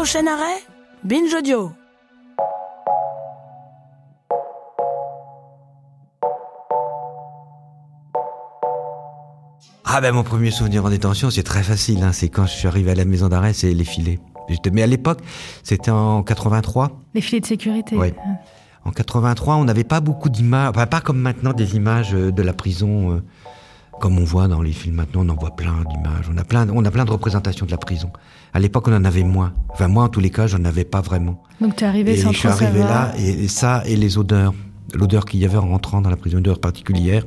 Prochain arrêt, Binge Audio. Ah ben mon premier souvenir en détention, c'est très facile. Hein. C'est quand je suis arrivé à la maison d'arrêt, c'est les filets. Mais à l'époque, c'était en 83. Les filets de sécurité. Oui. En 83, on n'avait pas beaucoup d'images, enfin, pas comme maintenant des images euh, de la prison, euh, comme on voit dans les films maintenant, on en voit plein d'images. On a plein, on a plein de représentations de la prison. À l'époque, on en avait moins. Enfin, moi, en tous les cas, j'en avais pas vraiment. Donc, tu es arrivé et sans je suis arrivé là, et, ça, et les odeurs. L'odeur qu'il y avait en rentrant dans la prison, une odeur particulière,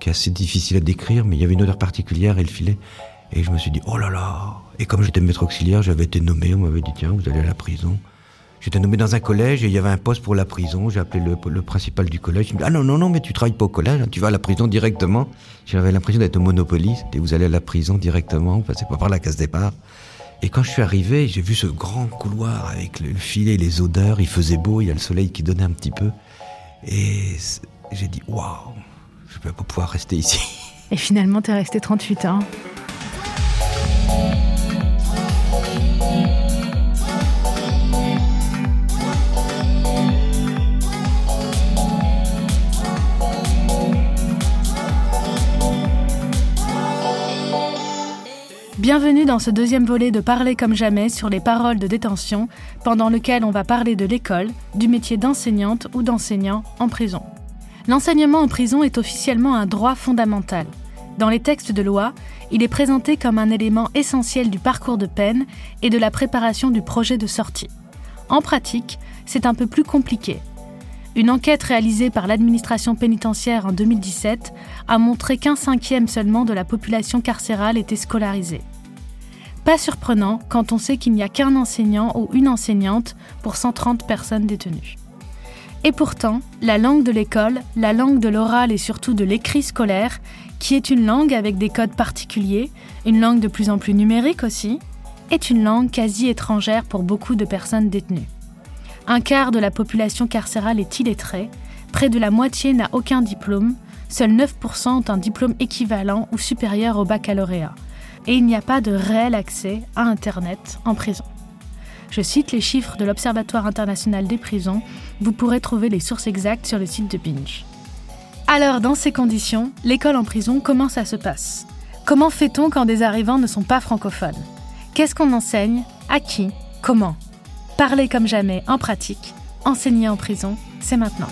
qui est assez difficile à décrire, mais il y avait une odeur particulière et le filet. Et je me suis dit, oh là là. Et comme j'étais maître auxiliaire, j'avais été nommé, on m'avait dit, tiens, vous allez à la prison. J'étais nommé dans un collège et il y avait un poste pour la prison. J'ai appelé le, principal du collège. Il me dit Ah non, non, non, mais tu travailles pas au collège, hein, tu vas à la prison directement. J'avais l'impression d'être au Monopoly. Et vous allez à la prison directement, vous passez pas par la case départ. Et quand je suis arrivé, j'ai vu ce grand couloir avec le filet, les odeurs. Il faisait beau, il y a le soleil qui donnait un petit peu. Et j'ai dit Waouh, je vais pas pouvoir rester ici. Et finalement, tu es resté 38 ans. Bienvenue dans ce deuxième volet de Parler comme jamais sur les paroles de détention, pendant lequel on va parler de l'école, du métier d'enseignante ou d'enseignant en prison. L'enseignement en prison est officiellement un droit fondamental. Dans les textes de loi, il est présenté comme un élément essentiel du parcours de peine et de la préparation du projet de sortie. En pratique, c'est un peu plus compliqué. Une enquête réalisée par l'administration pénitentiaire en 2017 a montré qu'un cinquième seulement de la population carcérale était scolarisée. Pas surprenant quand on sait qu'il n'y a qu'un enseignant ou une enseignante pour 130 personnes détenues. Et pourtant, la langue de l'école, la langue de l'oral et surtout de l'écrit scolaire, qui est une langue avec des codes particuliers, une langue de plus en plus numérique aussi, est une langue quasi étrangère pour beaucoup de personnes détenues. Un quart de la population carcérale est illettrée, près de la moitié n'a aucun diplôme, seuls 9% ont un diplôme équivalent ou supérieur au baccalauréat, et il n'y a pas de réel accès à Internet en prison. Je cite les chiffres de l'Observatoire international des prisons, vous pourrez trouver les sources exactes sur le site de Binge. Alors, dans ces conditions, l'école en prison, comment ça se passe? Comment fait-on quand des arrivants ne sont pas francophones? Qu'est-ce qu'on enseigne? À qui? Comment? Parler comme jamais en pratique, enseigner en prison, c'est maintenant.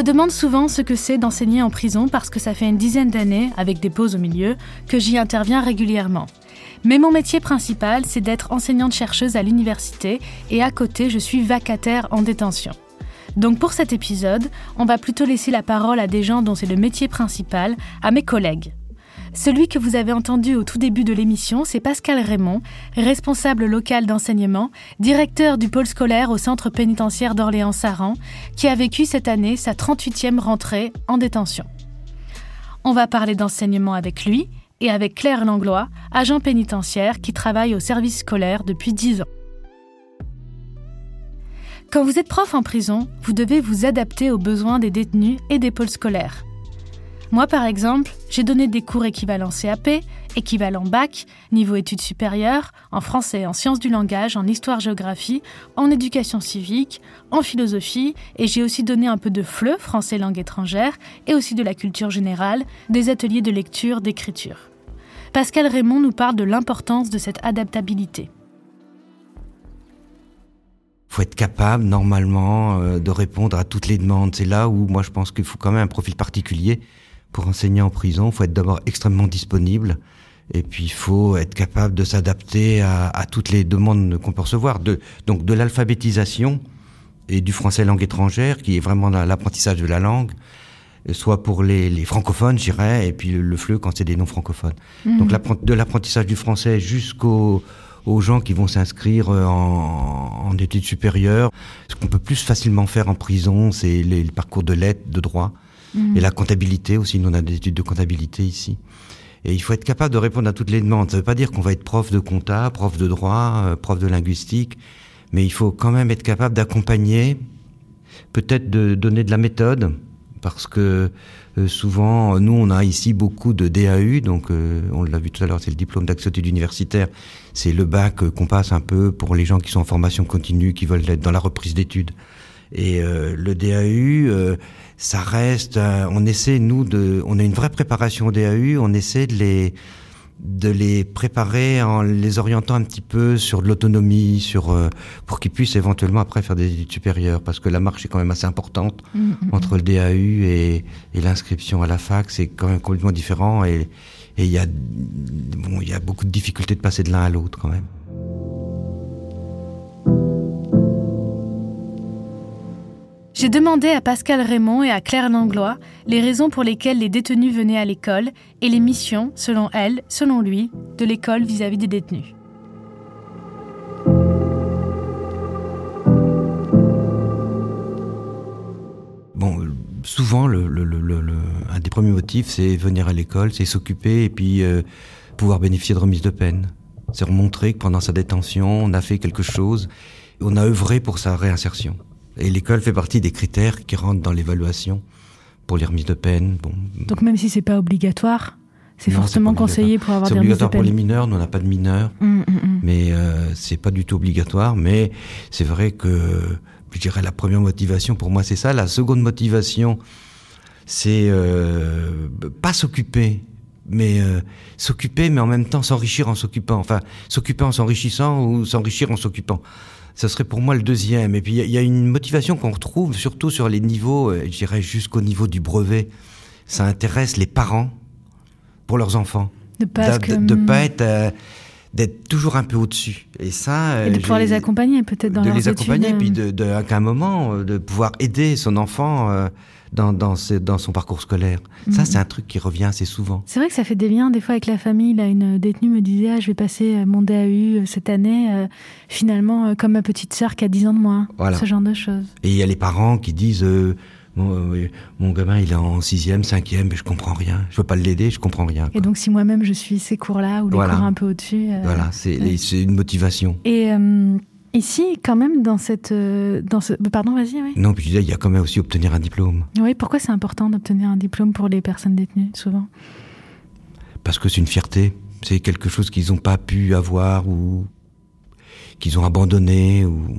Me demande souvent ce que c'est d'enseigner en prison parce que ça fait une dizaine d'années, avec des pauses au milieu, que j'y interviens régulièrement. Mais mon métier principal, c'est d'être enseignante-chercheuse à l'université et à côté, je suis vacataire en détention. Donc pour cet épisode, on va plutôt laisser la parole à des gens dont c'est le métier principal, à mes collègues. Celui que vous avez entendu au tout début de l'émission, c'est Pascal Raymond, responsable local d'enseignement, directeur du pôle scolaire au centre pénitentiaire d'Orléans-Saran, qui a vécu cette année sa 38e rentrée en détention. On va parler d'enseignement avec lui et avec Claire Langlois, agent pénitentiaire qui travaille au service scolaire depuis 10 ans. Quand vous êtes prof en prison, vous devez vous adapter aux besoins des détenus et des pôles scolaires. Moi, par exemple, j'ai donné des cours équivalents CAP, équivalent bac, niveau études supérieures, en français, en sciences du langage, en histoire-géographie, en éducation civique, en philosophie, et j'ai aussi donné un peu de FLE, français langue étrangère, et aussi de la culture générale, des ateliers de lecture, d'écriture. Pascal Raymond nous parle de l'importance de cette adaptabilité faut être capable normalement euh, de répondre à toutes les demandes. C'est là où moi je pense qu'il faut quand même un profil particulier pour enseigner en prison, il faut être d'abord extrêmement disponible. Et puis il faut être capable de s'adapter à, toutes les demandes qu'on peut recevoir. De, donc de l'alphabétisation et du français langue étrangère, qui est vraiment l'apprentissage de la langue, soit pour les, francophones, j'irais, et puis le, fleu quand c'est des non-francophones. Mmh. Donc de l'apprentissage du français jusqu'aux aux gens qui vont s'inscrire en, en, études supérieures. Ce qu'on peut plus facilement faire en prison, c'est les, parcours de lettres, de droit. Mhm. Et la comptabilité aussi, nous on a des études de comptabilité ici. Et il faut être capable de répondre à toutes les demandes. Ça ne veut pas dire qu'on va être prof de compta, prof de droit, euh, prof de linguistique, mais il faut quand même être capable d'accompagner, peut-être de donner de la méthode, parce que euh, souvent, nous, on a ici beaucoup de DAU, donc euh, on l'a vu tout à l'heure, c'est le diplôme d'accès universitaire, c'est le bac qu'on passe un peu pour les gens qui sont en formation continue, qui veulent être dans la reprise d'études. Et le DAU, ça reste, on essaie nous de, on a une vraie préparation au DAU, on essaie de les de les préparer en les orientant un petit peu sur de l'autonomie, sur euh, pour qu'ils puissent éventuellement après faire des études supérieures, parce que la marche est quand même assez importante mmh, mmh, mmh. entre le DAU et, et l'inscription à la fac, c'est quand même complètement différent et il y a bon il y a beaucoup de difficultés de passer de l'un à l'autre quand même. J'ai demandé à Pascal Raymond et à Claire Langlois les raisons pour lesquelles les détenus venaient à l'école et les missions, selon elles, selon lui, de l'école vis-à-vis des détenus. Bon, souvent, le, un des premiers motifs, c'est venir à l'école, c'est s'occuper et puis euh, pouvoir bénéficier de remise de peine. C'est remontrer que pendant sa détention, on a fait quelque chose, on a œuvré pour sa réinsertion. Et l'école fait partie des critères qui rentrent dans l'évaluation pour les remises de peine. Bon. Donc même si c'est pas obligatoire, c'est forcément conseillé pour avoir des remises de peine. C'est obligatoire pour les mineurs, nous on n'a pas de mineurs, mmh, mmh, mmh. mais euh, c'est pas du tout obligatoire. Mais c'est vrai que je dirais la première motivation pour moi c'est ça. La seconde motivation, c'est euh, pas s'occuper, mais euh, s'occuper, mais en même temps s'enrichir en s'occupant. Enfin, s'occuper en s'enrichissant ou s'enrichir en s'occupant ce serait pour moi le deuxième. Et puis il y, a une motivation qu'on retrouve surtout sur les niveaux, euh, je dirais jusqu'au niveau du brevet. Ça intéresse les parents pour leurs enfants. De pas, de, pas être euh, d'être toujours un peu au-dessus. Et ça, et de pouvoir les accompagner peut-être dans de les accompagner, puis de, de, qu'à un moment euh, de pouvoir aider son enfant dans, dans, dans son parcours scolaire. Ça, mhm. c'est un truc qui revient assez souvent. C'est vrai que ça fait des liens des fois avec la famille. Là, une détenue me disait ah, Je vais passer euh, mon DAU euh, cette année, euh, finalement, comme ma petite sœur qui a 10 ans de moins. Voilà. Ce genre de choses. Et il y a les parents qui disent mon, gamin, il est en sixième, cinquième, mais je comprends rien. Je veux pas l'aider, je comprends rien. Et donc, si moi-même je suis ces cours-là ou les cours un peu au-dessus. voilà, c'est une motivation. Et Ici, quand même, dans cette. Euh, dans ce... Pardon, vas-y, oui. Non, puis tu disais, il y a quand même aussi obtenir un diplôme. Oui, pourquoi c'est important d'obtenir un diplôme pour les personnes détenues, souvent? Parce que c'est une fierté. C'est quelque chose qu'ils n'ont pas pu avoir ou qu'ils ont abandonné. Ou...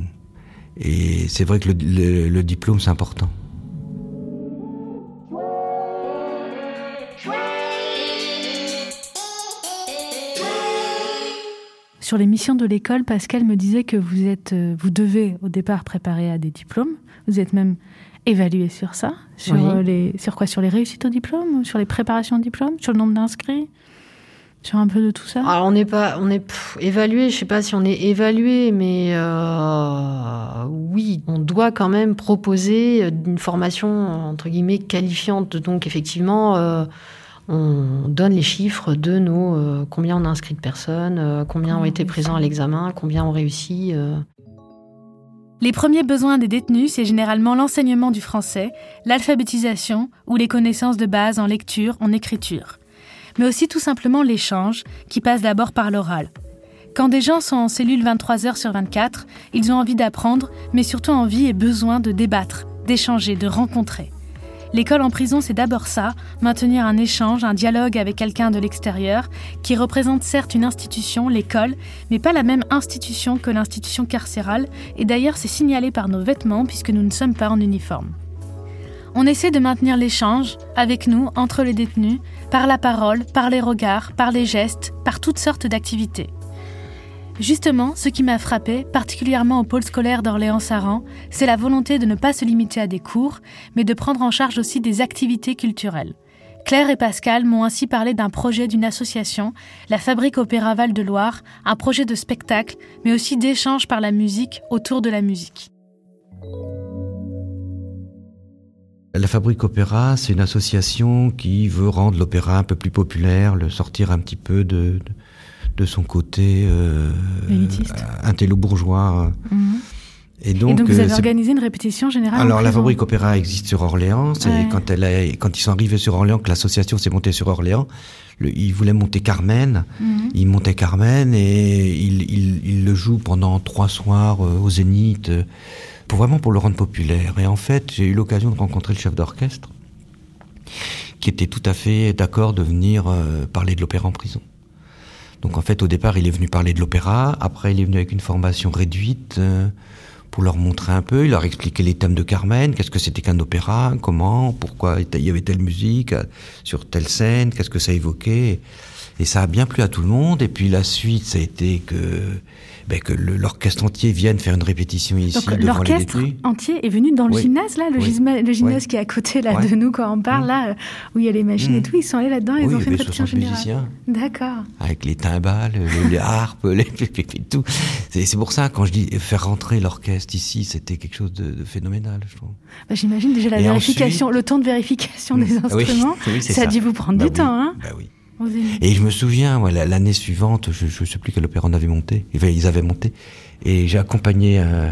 Et c'est vrai que le diplôme, c'est important. Sur les missions de l'école, Pascal me disait que vous êtes, euh, vous devez au départ préparer à des diplômes. Vous êtes même évalué sur ça, sur euh, les, sur quoi, sur les réussites au diplôme, sur les préparations au diplôme, sur le nombre d'inscrits, sur un peu de tout ça? Alors on n'est pas, on est évalué. Je sais pas si on est évalué, mais euh, oui, on doit quand même proposer une formation entre guillemets qualifiante. Donc effectivement on donne les chiffres de nos euh, combien on a inscrit de personnes, euh, combien ont été présents à l'examen, combien ont réussi. Euh. Les premiers besoins des détenus, c'est généralement l'enseignement du français, l'alphabétisation ou les connaissances de base en lecture, en écriture. Mais aussi tout simplement l'échange, qui passe d'abord par l'oral. Quand des gens sont en cellule 23 heures sur 24, ils ont envie d'apprendre, mais surtout envie et besoin de débattre, d'échanger, de rencontrer. L'école en prison, c'est d'abord ça, maintenir un échange, un dialogue avec quelqu'un de l'extérieur, qui représente certes une institution, l'école, mais pas la même institution que l'institution carcérale, et d'ailleurs c'est signalé par nos vêtements puisque nous ne sommes pas en uniforme. On essaie de maintenir l'échange avec nous, entre les détenus, par la parole, par les regards, par les gestes, par toutes sortes d'activités. Justement, ce qui m'a frappé, particulièrement au pôle scolaire d'Orléans-Saran, c'est la volonté de ne pas se limiter à des cours, mais de prendre en charge aussi des activités culturelles. Claire et Pascal m'ont ainsi parlé d'un projet d'une association, la Fabrique Opéra Val de Loire, un projet de spectacle, mais aussi d'échange par la musique autour de la musique. La Fabrique Opéra, c'est une association qui veut rendre l'opéra un peu plus populaire, le sortir un petit peu de de son côté euh, intello-bourgeois. Mhm. Et donc, vous avez organisé une répétition générale Alors la fabrique opéra existe sur Orléans. C'est quand elle quand ils sont arrivés sur Orléans que l'association s'est montée sur Orléans. ils voulaient monter Carmen. Mhm. Ils montaient Carmen et ils, le jouent pendant trois soirs au Zénith, pour vraiment pour le rendre populaire. Et en fait, j'ai eu l'occasion de rencontrer le chef d'orchestre qui était tout à fait d'accord de venir euh, parler de l'opéra en prison. Donc en fait, au départ, il est venu parler de l'opéra. Après, il est venu avec une formation réduite euh, pour leur montrer un peu. Il leur expliqué les thèmes de Carmen, qu'est-ce que c'était qu'un opéra, comment, pourquoi il y avait telle musique euh, sur telle scène, qu'est-ce que ça évoquait? Et ça a bien plu à tout le monde. Et puis la suite, ça a été que ben, que l'orchestre entier vienne faire une répétition ici Donc, L'orchestre entier est venu dans le gymnase, là, le, gymnase, qui est à côté là, de nous quand on parle, là, où il y a les machines et mm. tout, ils sont allés là-dedans, ils ont fait une répétition générale. D'accord. Avec les timbales, les, harpes, les, tout. C'est pour ça, quand je dis faire rentrer l'orchestre ici, c'était quelque chose de, phénoménal, je trouve. Bah, J'imagine déjà la vérification, le temps de vérification des mm. instruments, ça, a dû vous prendre bah du temps, hein bah oui. Et je me souviens, l'année suivante, je ne sais plus quel opéra on avait monté, ils avaient monté, et j'ai accompagné euh,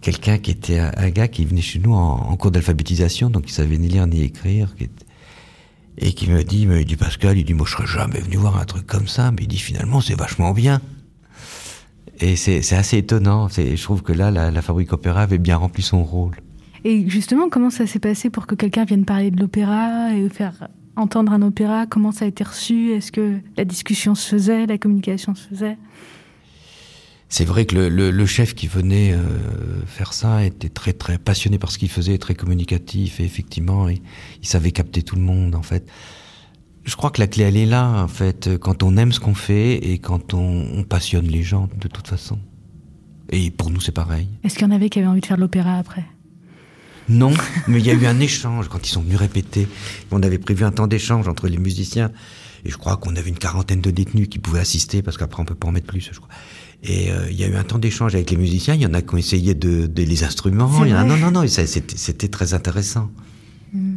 quelqu'un qui était un, gars qui venait chez nous en, cours d'alphabétisation, donc il savait ni lire ni écrire, et qui me dit, me dit Pascal, il dit moi je serais jamais venu voir un truc comme ça, mais il dit finalement c'est vachement bien. Et c'est assez étonnant. Je trouve que là, la, la Fabrique Opéra avait bien rempli son rôle. Et justement, comment ça s'est passé pour que quelqu'un vienne parler de l'opéra et faire entendre un opéra Comment ça a été reçu Est-ce que la discussion se faisait, la communication se faisait? C'est vrai que le, chef qui venait euh, faire ça était très très passionné par ce qu'il faisait, très communicatif et effectivement il, savait capter tout le monde en fait. Je crois que la clé elle est là en fait quand on aime ce qu'on fait et quand on, passionne les gens de toute façon. Et pour nous c'est pareil. Est-ce qu'il y en avait qui avaient envie de faire de l'opéra après? Non, mais il y a eu un échange quand ils sont venus répéter. On avait prévu un temps d'échange entre les musiciens. Et je crois qu'on avait une quarantaine de détenus qui pouvaient assister, parce qu'après on peut pas en mettre plus, je crois. Et euh, il y a eu un temps d'échange avec les musiciens. Il y en a qui ont essayé de, les instruments. Il y en a, non, non, non, c'était très intéressant. Hmm.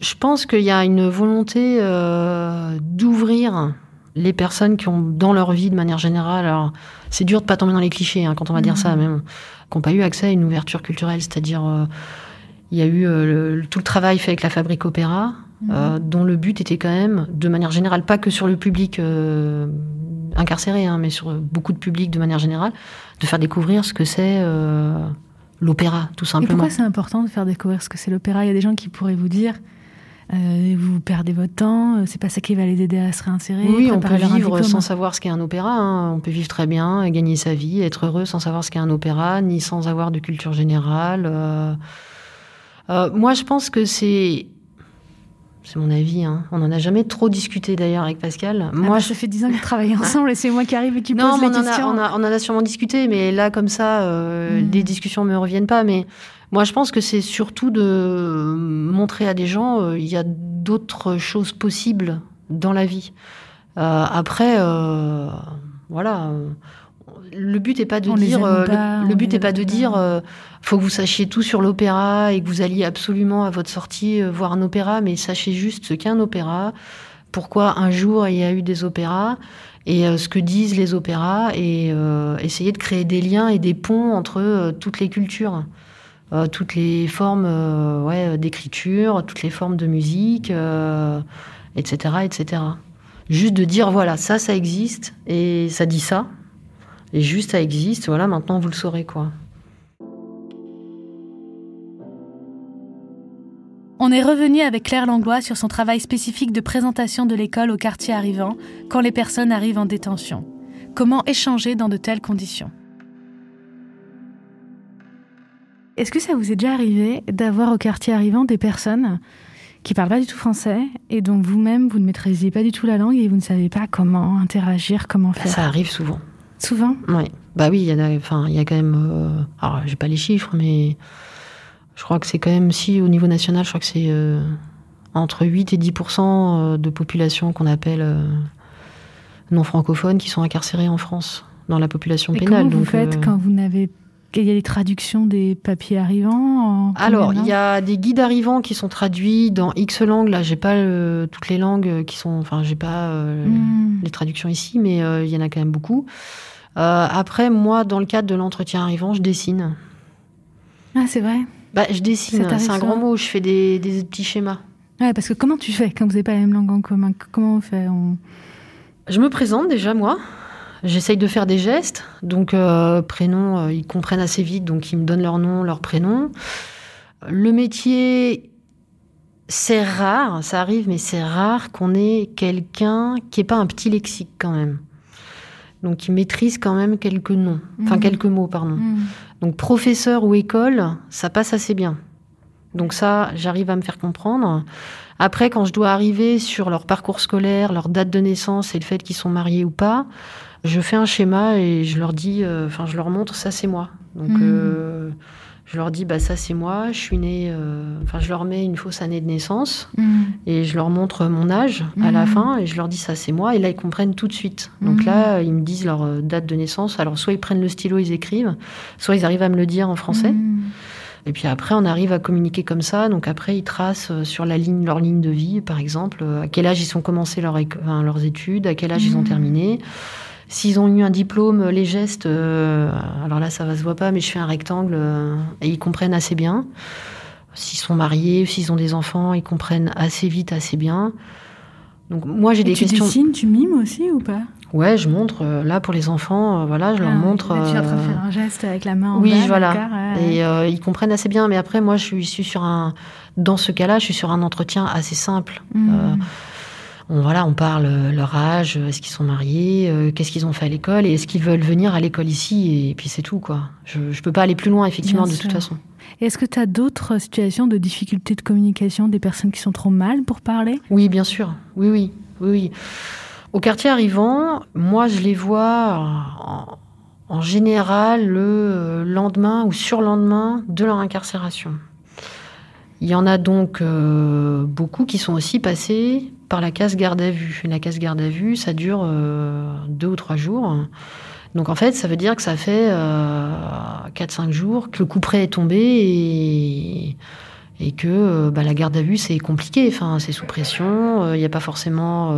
Je pense qu'il y a une volonté euh, d'ouvrir les personnes qui ont dans leur vie de manière générale. Alors, c'est dur de pas tomber dans les clichés hein, quand on va dire ça, hmm. même qui n'ont pas eu accès à une ouverture culturelle. C'est-à-dire, euh, il y a eu euh, tout le travail fait avec la Fabrique Opéra, mhm. euh, dont le but était quand même, de manière générale, pas que sur le public incarcéré, hein, mais sur beaucoup de publics de manière générale, de faire découvrir ce que c'est l'opéra, tout simplement. Et pourquoi c'est important de faire découvrir ce que c'est l'opéra? Il y a des gens qui pourraient vous dire euh, vous perdez votre temps, euh, c'est pas ça qui va les aider à se réinsérer. Oui, on peut vivre sans savoir ce qu'est un opéra. Hein. On peut vivre très bien, gagner sa vie, être heureux sans savoir ce qu'est un opéra, ni sans avoir de culture générale. Euh, moi, je pense que c'est c'est mon avis. Hein. On n'en a jamais trop discuté d'ailleurs avec Pascal. Ah moi, bah, ça fait dix ans qu'on travaille ensemble et c'est moi qui arrive et qui pose la question. Non, on, on, en a sûrement discuté, mais là, comme ça, hmm. les discussions ne me reviennent pas. Mais moi, je pense que c'est surtout de montrer à des gens euh, il y a d'autres choses possibles dans la vie. Euh, après, euh, voilà. Le but n'est pas de dire, le, but n'est pas de dire, faut que vous sachiez tout sur l'opéra et que vous alliez absolument à votre sortie voir un opéra, mais sachez juste ce qu'est un opéra, pourquoi un jour il y a eu des opéras et ce que disent les opéras et essayer de créer des liens et des ponts entre toutes les cultures. Euh, toutes les formes euh, d'écriture, toutes les formes de musique, etc., euh, etc. Juste de dire, voilà, ça, ça existe, et ça dit ça, et juste ça existe, voilà, maintenant vous le saurez, quoi. On est revenu avec Claire Langlois sur son travail spécifique de présentation de l'école au quartier arrivant quand les personnes arrivent en détention. Comment échanger dans de telles conditions? Est-ce que ça vous est déjà arrivé d'avoir au quartier arrivant des personnes qui parlent pas du tout français et dont vous-même vous ne maîtrisiez pas du tout la langue et vous ne savez pas comment interagir, comment faire? Ça arrive souvent. Souvent? Oui. Bah oui, il y a, enfin, il y a quand même. Euh, alors, j'ai pas les chiffres, mais je crois que c'est quand même si au niveau national, je crois que c'est euh, entre 8 et 10% euh, de population qu'on appelle non francophones qui sont incarcérées en France dans la population pénale. Comment vous faites quand vous n'avez il y a des traductions des papiers arrivants Alors, il y a des guides arrivants qui sont traduits dans X langues. Là, j'ai pas euh, toutes les langues qui sont. Enfin, j'ai pas euh, hmm. les traductions ici, mais euh, il y en a quand même beaucoup. après, moi, dans le cadre de l'entretien arrivant, je dessine. Ah, c'est vrai bah, Je dessine, c'est un grand mot, je fais des, des, petits schémas. Ouais, parce que comment tu fais quand vous n'avez pas la même langue en commun? Comment on fait? Je me présente déjà, moi. J'essaye de faire des gestes. Donc, euh, prénom, euh, ils comprennent assez vite, donc ils me donnent leur nom, leur prénom. Le métier, c'est rare, ça arrive, mais c'est rare qu'on ait quelqu'un qui n'ait pas un petit lexique quand même. Donc, qui maîtrise quand même quelques noms, enfin mmh. quelques mots, pardon. Mmh. Donc, professeur ou école, ça passe assez bien. Donc ça, j'arrive à me faire comprendre. Après, quand je dois arriver sur leur parcours scolaire, leur date de naissance et le fait qu'ils sont mariés ou pas, je fais un schéma et je leur dis, euh, enfin, je leur montre, ça c'est moi. Donc, euh, je leur dis, bah ça c'est moi, je suis née, euh, enfin, je leur mets une fausse année de naissance hmm. et je leur montre mon âge à la hmm. fin et je leur dis, ça c'est moi. Et là, ils comprennent tout de suite. Donc là, ils me disent leur date de naissance. Alors, soit ils prennent le stylo, ils écrivent, soit ils arrivent à me le dire en français. Et puis après, on arrive à communiquer comme ça. Donc après, ils tracent sur la ligne, leur ligne de vie, par exemple, à quel âge ils ont commencé leur, leurs études, à quel âge ils ont terminé. S'ils ont eu un diplôme, les gestes, euh, alors là, ça va se voit pas, mais je fais un rectangle euh, et ils comprennent assez bien. S'ils sont mariés, s'ils ont des enfants, ils comprennent assez vite, assez bien. Donc moi, j'ai des tu questions. Tu dessines, tu mimes aussi ou pas? Ouais, je montre. Euh, là, pour les enfants, voilà, je leur ah, montre. tu es en train de faire un geste avec la main en Oui, voilà. Et ils comprennent assez bien. Mais après, moi, je suis, sur un. Dans ce cas-là, je suis sur un entretien assez simple. Mmh on, voilà, on parle euh, leur âge, euh, est-ce qu'ils sont mariés, euh, qu'est-ce qu'ils ont fait à l'école et est-ce qu'ils veulent venir à l'école ici et, puis c'est tout quoi. Je ne peux pas aller plus loin effectivement de toute façon. Est-ce que tu as d'autres situations de difficultés de communication des personnes qui sont trop mal pour parler? Oui, bien sûr. Oui, oui, oui, oui. Au quartier arrivant, moi je les vois en, général le lendemain ou surlendemain de leur incarcération. Il y en a donc beaucoup qui sont aussi passés par la case garde à vue. La case garde à vue, ça dure euh, deux ou trois jours. Donc en fait, ça veut dire que ça fait euh, 4-5 jours que le coup près est tombé et, que euh, bah, la garde à vue, c'est compliqué. Enfin, c'est sous pression. Il euh, n'y a pas forcément...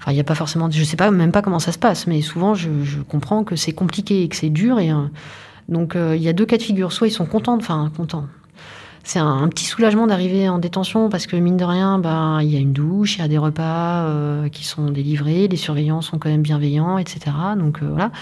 Enfin, il n'y a pas forcément... Je sais pas, même pas comment ça se passe, mais souvent, je, je comprends que c'est compliqué et que c'est dur. Et, donc, il y a deux cas de figure. Soit ils sont contents, enfin, contents c'est un, petit soulagement d'arriver en détention parce que mine de rien, ben il y a une douche, il y a des repas euh, qui sont délivrés, les surveillants sont quand même bienveillants, etc. Donc euh, voilà.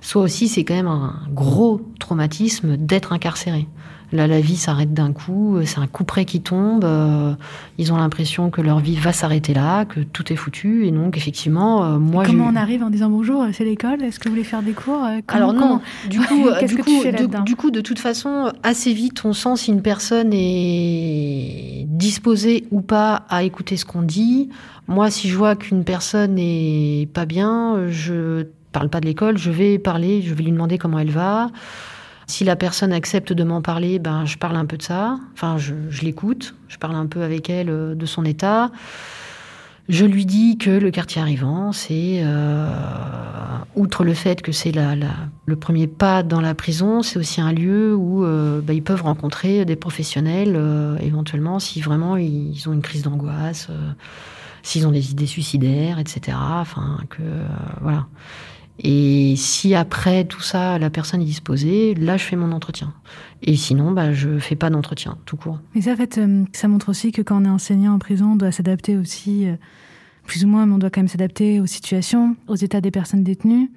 Soit aussi, c'est quand même un gros traumatisme d'être incarcéré. Là, la vie s'arrête d'un coup, c'est un coup près qui tombe. Euh, ils ont l'impression que leur vie va s'arrêter là, que tout est foutu. Et donc, effectivement, euh, moi. comment on arrive en disant bonjour C'est l'école? Est-ce que vous voulez faire des cours euh, Alors non. Du coup, du, coup de, du coup, de toute façon, assez vite, on sent si une personne est disposée ou pas à écouter ce qu'on dit. Moi, si je vois qu'une personne n'est pas bien, je parle pas de l'école, je vais parler, je vais lui demander comment elle va. Si la personne accepte de m'en parler, ben, je parle un peu de ça. Enfin, je, l'écoute. Je parle un peu avec elle euh, de son état. Je lui dis que le quartier arrivant, c'est, euh, outre le fait que c'est la, le premier pas dans la prison, c'est aussi un lieu où euh, ben, ils peuvent rencontrer des professionnels, éventuellement, si vraiment ils ont une crise d'angoisse, s'ils ont des idées suicidaires, etc. Enfin, que, voilà. Et si après tout ça, la personne est disposée, là, je fais mon entretien. Et sinon, bah, je fais pas d'entretien, tout court. Mais ça, en fait, euh, ça montre aussi que quand on est enseignant en prison, on doit s'adapter aussi, euh, plus ou moins, mais on doit quand même s'adapter aux situations, aux états des personnes détenues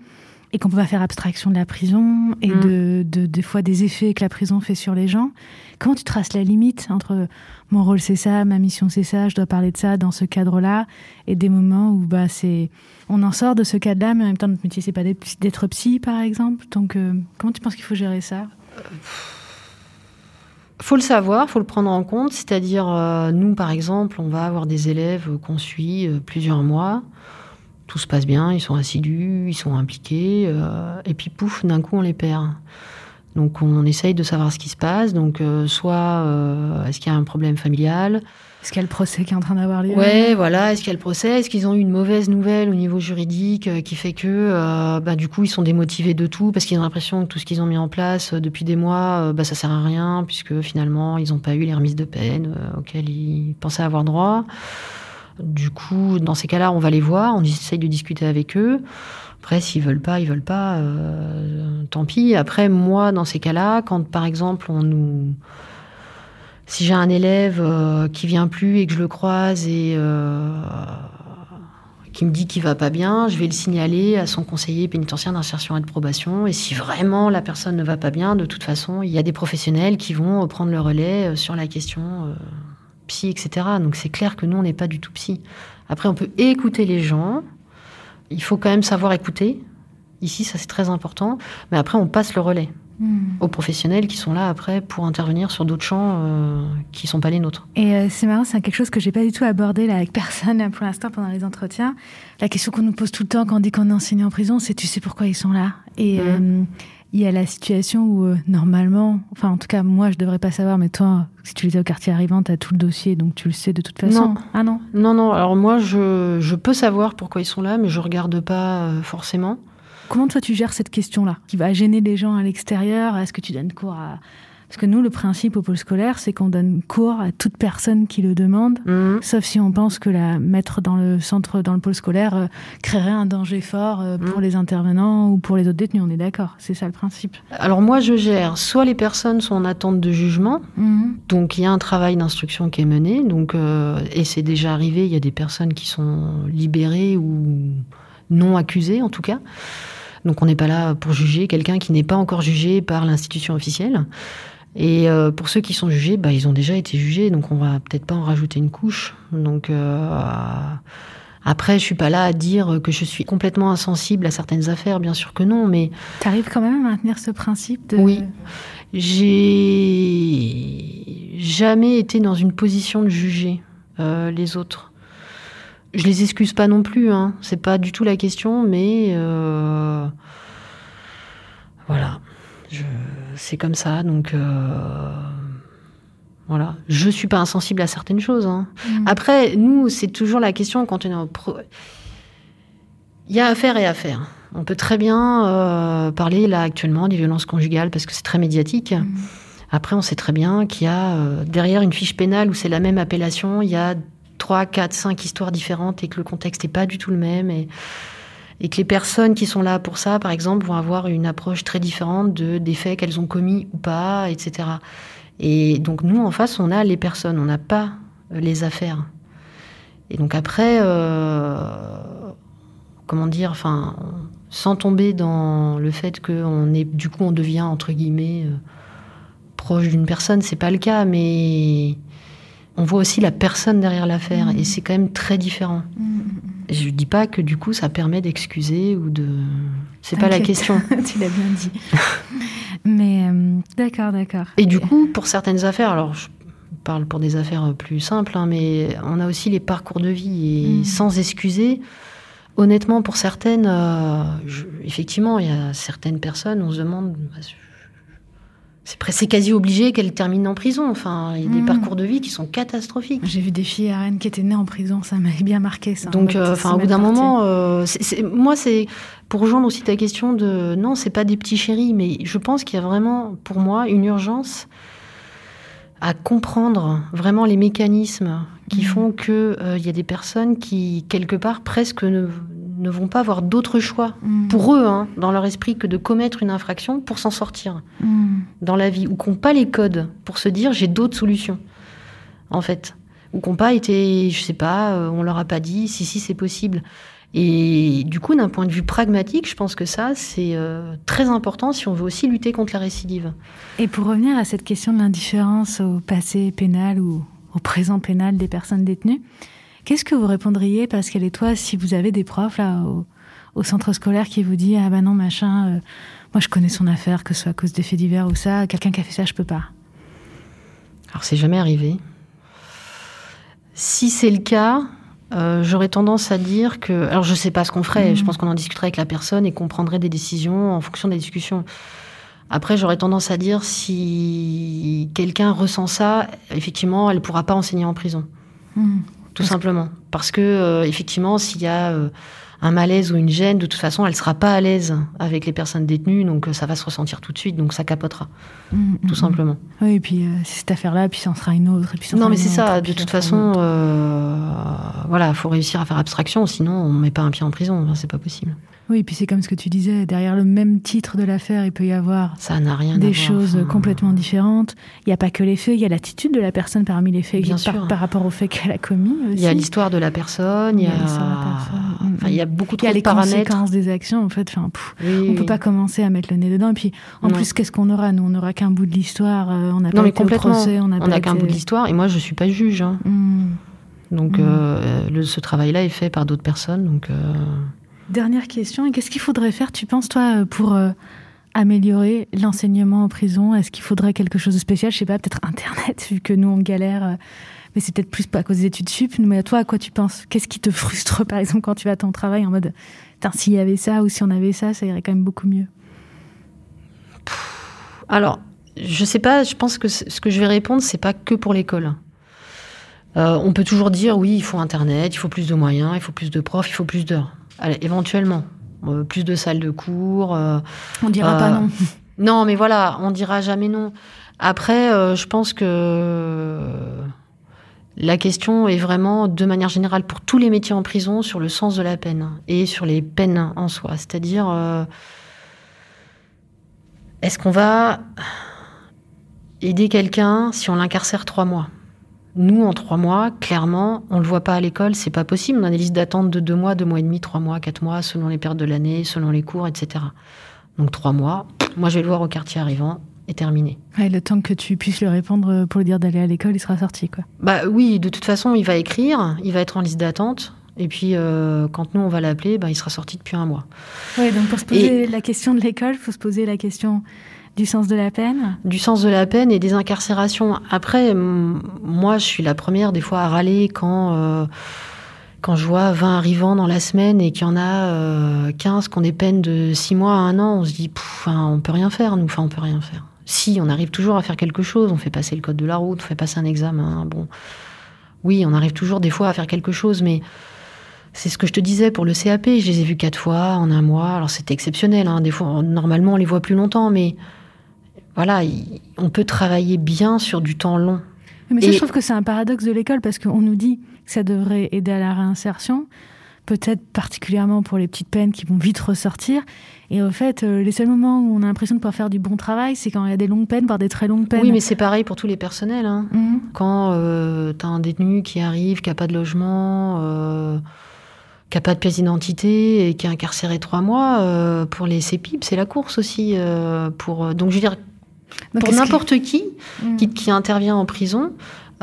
et qu'on peut pas faire abstraction de la prison et mm. de, de, des fois des effets que la prison fait sur les gens. Comment tu traces la limite entre mon rôle c'est ça, ma mission c'est ça, je dois parler de ça dans ce cadre-là et des moments où bah c'est on en sort de ce cadre-là, mais en même temps notre métier c'est pas d'être psy par exemple. Donc euh, comment tu penses qu'il faut gérer ça? Faut le savoir, faut le prendre en compte. C'est-à-dire, euh, nous, par exemple, on va avoir des élèves qu'on suit euh, plusieurs mois tout se passe bien, ils sont assidus, ils sont impliqués, euh, et puis pouf, d'un coup on les perd. Donc on essaye de savoir ce qui se passe. Donc euh, soit euh, est-ce qu'il y a un problème familial? Est-ce qu'il y a le procès qui est en train d'avoir lieu? Ouais, voilà. Est-ce qu'il y a le procès? Est-ce qu'ils ont eu une mauvaise nouvelle au niveau juridique qui fait que bah, du coup ils sont démotivés de tout parce qu'ils ont l'impression que tout ce qu'ils ont mis en place depuis des mois, bah, ça sert à rien puisque finalement ils n'ont pas eu les remises de peine auxquelles ils pensaient avoir droit. Du coup, dans ces cas-là, on va les voir, on essaye de discuter avec eux. Après, s'ils veulent pas, ils veulent pas, euh, tant pis. Après, moi, dans ces cas-là, quand par exemple, on nous. Si j'ai un élève euh, qui vient plus et que je le croise et euh, qui me dit qu'il va pas bien, je vais le signaler à son conseiller pénitentiaire d'insertion et de probation. Et si vraiment la personne ne va pas bien, de toute façon, il y a des professionnels qui vont prendre le relais sur la question psy, etc. Donc c'est clair que nous, on n'est pas du tout psy. Après, on peut écouter les gens. Il faut quand même savoir écouter. Ici, ça c'est très important. Mais après, on passe le relais hmm. aux professionnels qui sont là après pour intervenir sur d'autres champs euh, qui sont pas les nôtres. Et euh, c'est marrant, c'est quelque chose que j'ai pas du tout abordé là avec personne pour l'instant pendant les entretiens. La question qu'on nous pose tout le temps quand on dit qu'on est enseigné en prison, c'est tu sais pourquoi ils sont là? Et hmm. euh, il y a la situation où euh, normalement, enfin en tout cas moi je devrais pas savoir, mais toi si tu étais au quartier arrivant, tu as tout le dossier, donc tu le sais de toute façon. Non. Ah non? Non, non, alors moi je, je, peux savoir pourquoi ils sont là, mais je regarde pas euh, forcément. Comment toi tu gères cette question-là Qui va gêner les gens à l'extérieur? Est-ce que tu donnes cours à parce que nous, le principe au pôle scolaire, c'est qu'on donne cours à toute personne qui le demande, mhm. sauf si on pense que la mettre dans le centre, dans le pôle scolaire, euh, créerait un danger fort euh, pour mhm. les intervenants ou pour les autres détenus. On est d'accord, c'est ça le principe. Alors moi, je gère soit les personnes sont en attente de jugement, mhm. donc il y a un travail d'instruction qui est mené, donc euh, et c'est déjà arrivé, il y a des personnes qui sont libérées ou non accusées en tout cas. Donc on n'est pas là pour juger quelqu'un qui n'est pas encore jugé par l'institution officielle. Et euh, pour ceux qui sont jugés, bah, ils ont déjà été jugés, donc on va peut-être pas en rajouter une couche. Donc euh, après, je suis pas là à dire que je suis complètement insensible à certaines affaires, bien sûr que non, mais tu arrives quand même à maintenir ce principe de oui. J'ai jamais été dans une position de juger euh, les autres. Je les excuse pas non plus, hein. c'est pas du tout la question, mais euh, voilà c'est comme ça, donc euh, voilà. Je suis pas insensible à certaines choses. Hein. Mm. Après, nous, c'est toujours la question quand on est en pro... Il y a affaire et affaire. On peut très bien euh, parler là actuellement des violences conjugales parce que c'est très médiatique. Mm. Après, on sait très bien qu'il y a euh, derrière une fiche pénale où c'est la même appellation, il y a trois, quatre, cinq histoires différentes et que le contexte n'est pas du tout le même. Et et que les personnes qui sont là pour ça, par exemple, vont avoir une approche très différente de, des faits qu'elles ont commis ou pas, etc. Et donc nous, en face, on a les personnes, on n'a pas euh, les affaires. Et donc après, euh, comment dire, enfin, sans tomber dans le fait qu'on est, du coup, on devient entre guillemets euh, proche d'une personne, c'est pas le cas, mais on voit aussi la personne derrière l'affaire, mmh. et c'est quand même très différent. Mmh. Je dis pas que du coup ça permet d'excuser ou de. C'est pas la question. tu l'as bien dit. Mais euh, d'accord, d'accord. Et du coup, pour certaines affaires, alors je parle pour des affaires plus simples, hein, mais on a aussi les parcours de vie et mm. sans excuser. Honnêtement, pour certaines, euh, effectivement, il y a certaines personnes, on se demande, bah, c'est quasi obligé qu'elle termine en prison. Enfin, il y a des hmm. parcours de vie qui sont catastrophiques. J'ai vu des filles à Rennes qui étaient nées en prison, ça m'avait bien marqué ça. Donc, euh, au bout d'un moment, euh, moi, c'est pour rejoindre aussi ta question de non, c'est pas des petits chéris, mais je pense qu'il y a vraiment, pour moi, une urgence à comprendre vraiment les mécanismes qui hmm. font que euh, il y a des personnes qui quelque part presque ne, ne vont pas avoir d'autre choix mm. pour eux, hein, dans leur esprit, que de commettre une infraction pour s'en sortir mm. dans la vie, ou qui n'ont pas les codes pour se dire j'ai d'autres solutions, en fait, ou qui n'ont pas été, je sais pas, euh, on leur a pas dit si si c'est possible. Et du coup, d'un point de vue pragmatique, je pense que ça, c'est euh, très important si on veut aussi lutter contre la récidive. Et pour revenir à cette question de l'indifférence au passé pénal ou au présent pénal des personnes détenues, Qu'est-ce que vous répondriez, Pascal et toi, si vous avez des profs là au, centre scolaire qui vous dit ah ben non machin, euh, moi je connais son affaire, que ce soit à cause des faits divers ou ça, quelqu'un qui a fait ça, je peux pas. Alors c'est jamais arrivé. Si c'est le cas, euh, j'aurais tendance à dire que. Alors, je sais pas ce qu'on ferait. Mhm. Je pense qu'on en discuterait avec la personne et qu'on prendrait des décisions en fonction des discussions. Après, j'aurais tendance à dire si quelqu'un ressent ça, effectivement, elle pourra pas enseigner en prison. Mhm tout simplement. Parce que euh, effectivement, s'il y a euh, un malaise ou une gêne, de toute façon, elle sera pas à l'aise avec les personnes détenues, donc euh, ça va se ressentir tout de suite, donc ça capotera, mmh, mmh, tout mmh. simplement. Oui, et puis c'est cette affaire-là, puis ça en sera une autre, et puis Non, mais c'est ça. De toute façon, voilà, faut réussir à faire abstraction, sinon on met pas un pied en prison, c'est pas possible. Oui, puis c'est comme ce que tu disais, derrière le même titre de l'affaire, il peut y avoir ça rien des choses complètement différentes. Il n'y a pas que les faits, il y a l'attitude de la personne parmi les faits Bien par, par, rapport aux faits qu'elle a commis. Il y a l'histoire de la personne, il y a, enfin, il y a beaucoup trop il y a de les paramètres. conséquences des actions. En fait, enfin, Oui, on oui. peut pas commencer à mettre le nez dedans. Et puis, en Non. plus, qu'est-ce qu'on aura? Nous, on n'aura qu'un bout de l'histoire. euh, on n'a Non, pas mais été au complètement. procès, on n'a qu'un bout de l'histoire, et moi je suis pas juge. hein. Hmm. Donc Mm. euh, le- ce travail-là est fait par d'autres personnes. Donc euh, Dernière question, qu'est-ce qu'il faudrait faire, tu penses, toi, pour euh, améliorer l'enseignement en prison? Est-ce qu'il faudrait quelque chose de spécial? Je sais pas, peut-être Internet, vu que nous, on galère. Euh, mais c'est peut-être plus à cause des études sup. Mais toi, à quoi tu penses? Qu'est-ce qui te frustre, par exemple, quand tu vas à ton travail en mode, s'il y avait ça ou si on avait ça, ça irait quand même beaucoup mieux? Alors, je sais pas, je pense que ce que je vais répondre, c'est pas que pour l'école. Euh, on peut toujours dire oui, il faut Internet, il faut plus de moyens, il faut plus de profs, il faut plus d'heures. Éventuellement, Euh, plus de salles de cours. euh, On dira Euh, pas non. Non, mais voilà, on dira jamais non. Après, euh, je pense que la question est vraiment, de manière générale, pour tous les métiers en prison, sur le sens de la peine et sur les peines en soi. C'est-à-dire, euh, est-ce qu'on va aider quelqu'un si on l'incarcère trois mois? Nous, en trois mois, clairement, on le voit pas à l'école, c'est pas possible. On a des listes d'attente de deux mois, deux mois et demi, trois mois, quatre mois, selon les périodes de l'année, selon les cours, etc. Donc trois mois, moi je vais le voir au quartier arrivant et terminé. Ouais, le temps que tu puisses lui répondre pour lui dire d'aller à l'école, il sera sorti, quoi. Bah oui, de toute façon, il va écrire, il va être en liste d'attente. Et puis, euh, quand nous, on va l'appeler, bah, il sera sorti depuis un mois. Ouais, donc pour se poser la question de l'école, faut se poser la question du sens de la peine. Du sens de la peine et des incarcérations. Après, moi, je suis la première, des fois, à râler quand, euh, quand je vois 20 arrivants dans la semaine et qu'il y en a euh, 15 qui ont des peines de 6 mois à 1 an. On se dit, pff, on peut rien faire, nous. Enfin, on peut rien faire. Si, on arrive toujours à faire quelque chose. On fait passer le code de la route, on fait passer un examen. Bon. Oui, on arrive toujours, des fois, à faire quelque chose, mais c'est ce que je te disais pour le CAP. Je les ai vus quatre fois en un mois. Alors, c'était exceptionnel. Hein. Des fois, normalement, on les voit plus longtemps, mais voilà, il- on peut travailler bien sur du temps long. Mais ça, Et- je trouve que c'est un paradoxe de l'école parce qu'on nous dit que ça devrait aider à la réinsertion, peut-être particulièrement pour les petites peines qui vont vite ressortir. Et au fait, euh, les seuls moments où on a l'impression de pouvoir faire du bon travail, c'est quand il y a des longues peines, voire des très longues peines. Oui, mais c'est pareil pour tous les personnels. hein. Mhm. Quand euh, tu as un détenu qui arrive, qui n'a pas de logement, euh, qui n'a pas de pièce d'identité et qui est incarcéré trois mois, euh, pour les CEPIP, c'est la course aussi. pour, donc, je veux dire, Donc, pour n'importe qui que- Mhm. qui, qui intervient en prison,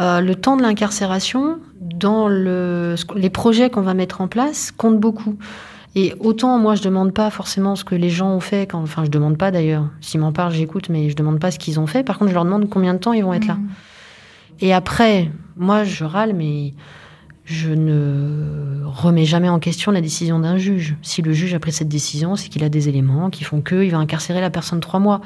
euh, le temps de l'incarcération, dans le, les projets qu'on va mettre en place, compte beaucoup. Et autant, moi, je demande pas forcément ce que les gens ont fait, quand, enfin, je demande pas d'ailleurs. S'ils m'en parlent, j'écoute, mais je demande pas ce qu'ils ont fait. Par contre, je leur demande combien de temps ils vont être là. Mhm. Et après, moi, je râle, mais je ne remets jamais en question la décision d'un juge. Si le juge a pris cette décision, c'est qu'il a des éléments qui font qu'il va incarcérer la personne trois mois.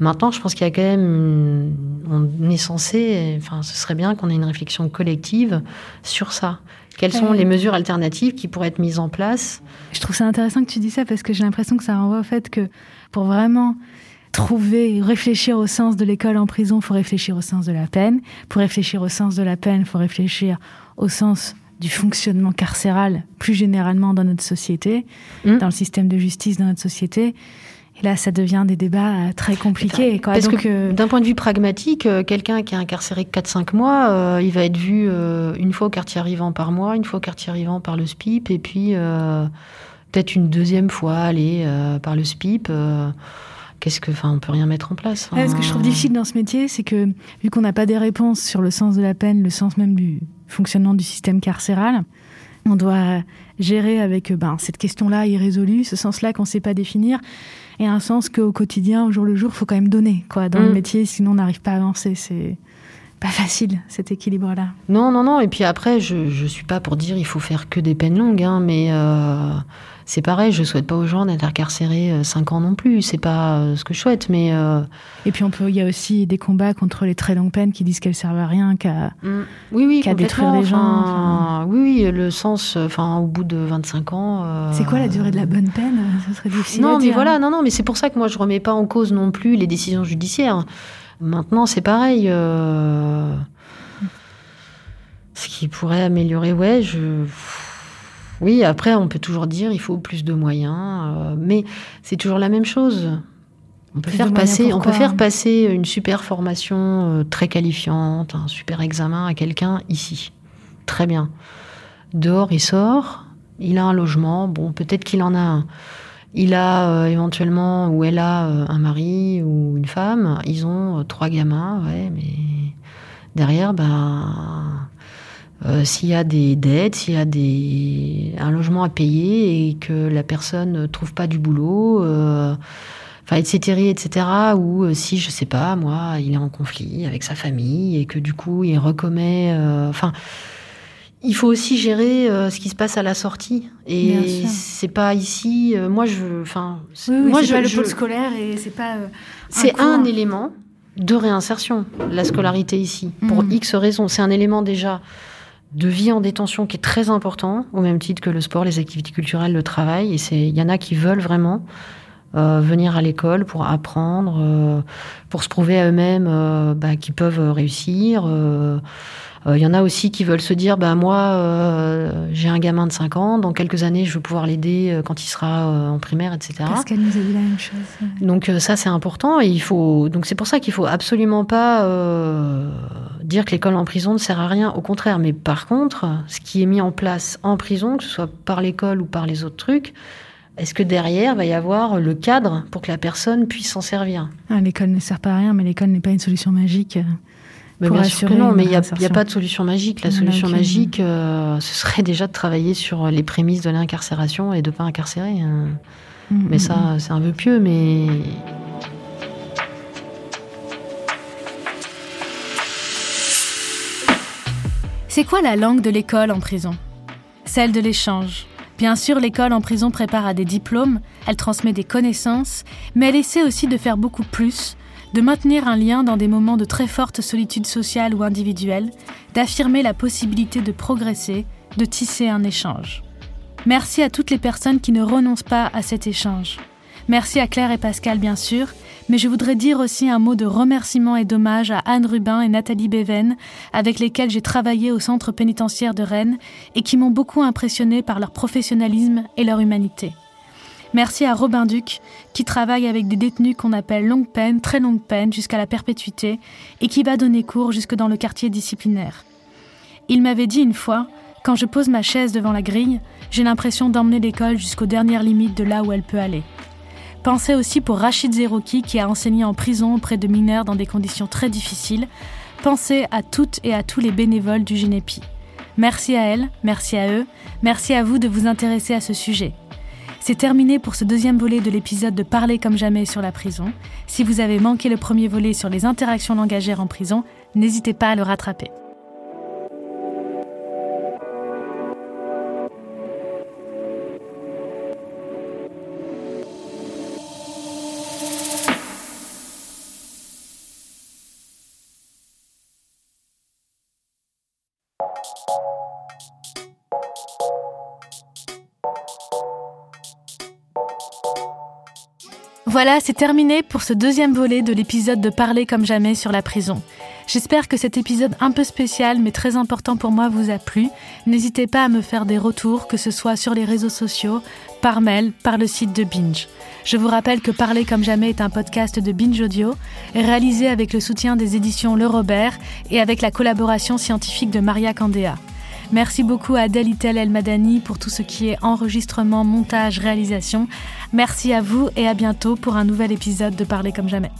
Maintenant, je pense qu'il y a quand même, on est censé, enfin, ce serait bien qu'on ait une réflexion collective sur ça. Quelles sont Ouais. les mesures alternatives qui pourraient être mises en place? Je trouve ça intéressant que tu dis ça parce que j'ai l'impression que ça renvoie au fait que pour vraiment trouver, réfléchir au sens de l'école en prison, il faut réfléchir au sens de la peine. Pour réfléchir au sens de la peine, il faut réfléchir au sens du fonctionnement carcéral plus généralement dans notre société, Mm. dans le système de justice dans notre société. Et là, ça devient des débats euh, très compliqués. Quoi. Parce Donc, que euh, d'un point de vue pragmatique, euh, quelqu'un qui est incarcéré 4-5 mois, euh, il va être vu euh, une fois au quartier arrivant par mois, une fois au quartier arrivant par le SPIP, et puis euh, peut-être une deuxième fois aller par le SPIP. Qu'est-ce que, enfin, on peut rien mettre en place. Ouais, ce que je trouve Enfin, difficile dans ce métier, c'est que vu qu'on n'a pas des réponses sur le sens de la peine, le sens même du fonctionnement du système carcéral, on doit gérer avec ben, cette question-là irrésolue, ce sens-là qu'on ne sait pas définir, et un sens qu'au quotidien, au jour le jour, il faut quand même donner quoi, dans le Mm. métier, sinon on n'arrive pas à avancer. C'est pas facile, cet équilibre-là. Non, non, non. Et puis après, je, je suis pas pour dire il faut faire que des peines longues, hein, mais euh, c'est pareil. Je souhaite pas aux gens d'être incarcérés 5 ans non plus. C'est pas euh, ce que je souhaite, mais euh, Et puis on peut, il y a aussi des combats contre les très longues peines qui disent qu'elles servent à rien, qu'à oui, oui, Qu'à détruire les gens, Enfin, Oui, oui, le sens. Enfin, au bout de 25 ans. euh, C'est quoi la durée de la bonne peine? Ce serait difficile Non, à mais dire, voilà, hein. non, non, mais c'est pour ça que moi je remets pas en cause non plus les décisions judiciaires. Maintenant, c'est pareil. euh, Ce qui pourrait améliorer, ouais, je. Oui, après, on peut toujours dire il faut plus de moyens, euh, mais c'est toujours la même chose. On peut, faire passer, on peut faire passer une super formation euh, très qualifiante, un super examen à quelqu'un ici. Très bien. Dehors, il sort, il a un logement, bon, peut-être qu'il en a un. Il a euh, éventuellement, ou elle a un mari ou une femme, ils ont trois gamins, ouais, mais derrière, ben euh, s'il y a des dettes, s'il y a des, un logement à payer et que la personne ne trouve pas du boulot, euh, enfin, etc., etc., ou euh, si, je sais pas, moi, il est en conflit avec sa famille et que du coup, il recommet, enfin, il faut aussi gérer ce qui se passe à la sortie. Et c'est pas ici, moi, je, enfin, moi, je, pas le pôle scolaire et c'est pas. c'est un, élément de réinsertion, la scolarité ici, pour hmm. X raisons. C'est un élément déjà de vie en détention qui est très important, au même titre que le sport, les activités culturelles, le travail. Et il y en a qui veulent vraiment euh, venir à l'école pour apprendre, euh, pour se prouver à eux-mêmes euh, bah, qu'ils peuvent réussir. Il euh, y en a aussi qui veulent se dire, bah moi, euh, j'ai un gamin de 5 ans, dans quelques années, je vais pouvoir l'aider euh, quand il sera en primaire, etc. Parce qu'elle nous a dit la même chose. Donc ça, c'est important. Et il faut, donc c'est pour ça qu'il faut absolument pas dire que l'école en prison ne sert à rien. Au contraire. Mais par contre, ce qui est mis en place en prison, que ce soit par l'école ou par les autres trucs, est-ce que derrière va y avoir le cadre pour que la personne puisse s'en servir? Ah, L'école ne sert pas à rien, mais l'école n'est pas une solution magique. Mais bien sûr que non, mais il n'y a, pas de solution magique. La solution magique, euh, ce serait déjà de travailler sur les prémices de l'incarcération et de ne pas incarcérer. Hein. Mm, mais mm, ça, mm. c'est un peu pieux, mais. C'est quoi la langue de l'école en prison? Celle de l'échange. Bien sûr, l'école en prison prépare à des diplômes, elle transmet des connaissances, mais elle essaie aussi de faire beaucoup plus, de maintenir un lien dans des moments de très forte solitude sociale ou individuelle, d'affirmer la possibilité de progresser, de tisser un échange. Merci à toutes les personnes qui ne renoncent pas à cet échange. Merci à Claire et Pascal, bien sûr, mais je voudrais dire aussi un mot de remerciement et d'hommage à Anne Rubin et Nathalie Beven, avec lesquelles j'ai travaillé au centre pénitentiaire de Rennes et qui m'ont beaucoup impressionné par leur professionnalisme et leur humanité. Merci à Robin Duc, qui travaille avec des détenus qu'on appelle longue peine, très longue peine, jusqu'à la perpétuité, et qui va donner cours jusque dans le quartier disciplinaire. Il m'avait dit une fois, quand je pose ma chaise devant la grille, j'ai l'impression d'emmener l'école jusqu'aux dernières limites de là où elle peut aller. Pensez aussi pour Rachid Zerouki, qui a enseigné en prison auprès de mineurs dans des conditions très difficiles. Pensez à toutes et à tous les bénévoles du Génépi. Merci à elle, merci à eux, merci à vous de vous intéresser à ce sujet. C'est terminé pour ce deuxième volet de l'épisode de Parler comme jamais sur la prison. Si vous avez manqué le premier volet sur les interactions langagères en prison, n'hésitez pas à le rattraper. Voilà, c'est terminé pour ce deuxième volet de l'épisode de Parler comme jamais sur la prison. J'espère que cet épisode un peu spécial mais très important pour moi vous a plu. N'hésitez pas à me faire des retours, que ce soit sur les réseaux sociaux, par mail, par le site de Binge. Je vous rappelle que Parler comme jamais est un podcast de Binge Audio, réalisé avec le soutien des éditions Le Robert et avec la collaboration scientifique de Maria Candéa. Merci beaucoup à Delitel El Madani pour tout ce qui est enregistrement, montage, réalisation. Merci à vous et à bientôt pour un nouvel épisode de Parler comme jamais.